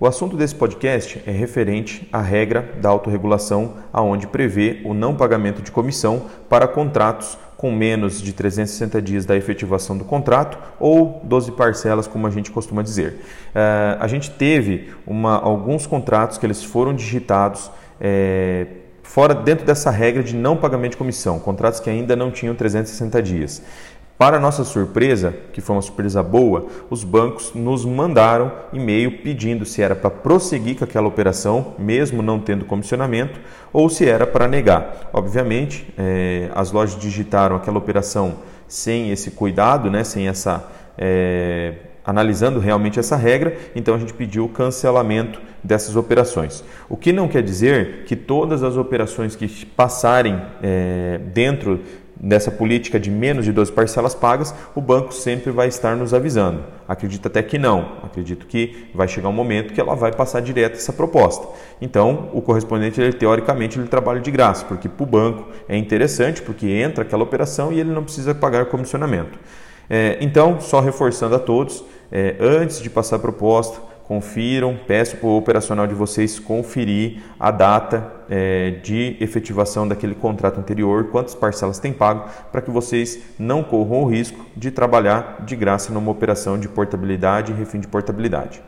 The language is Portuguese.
O assunto desse podcast é referente à regra da autorregulação, aonde prevê o não pagamento de comissão para contratos com menos de 360 dias da efetivação do contrato ou 12 parcelas, como a gente costuma dizer. Uh, a gente teve uma, alguns contratos que eles foram digitados é, fora dentro dessa regra de não pagamento de comissão, contratos que ainda não tinham 360 dias. Para nossa surpresa, que foi uma surpresa boa, os bancos nos mandaram e-mail pedindo se era para prosseguir com aquela operação, mesmo não tendo comissionamento, ou se era para negar. Obviamente, é, as lojas digitaram aquela operação sem esse cuidado, né, sem essa é, analisando realmente essa regra, então a gente pediu o cancelamento dessas operações. O que não quer dizer que todas as operações que passarem é, dentro dessa política de menos de 12 parcelas pagas, o banco sempre vai estar nos avisando. Acredito até que não. Acredito que vai chegar um momento que ela vai passar direto essa proposta. Então, o correspondente, ele, teoricamente, ele trabalha de graça, porque para o banco é interessante, porque entra aquela operação e ele não precisa pagar comissionamento. É, então, só reforçando a todos, é, antes de passar a proposta, confiram, peço para o operacional de vocês conferir a data é, de efetivação daquele contrato anterior, quantas parcelas tem pago, para que vocês não corram o risco de trabalhar de graça numa operação de portabilidade e refim de portabilidade.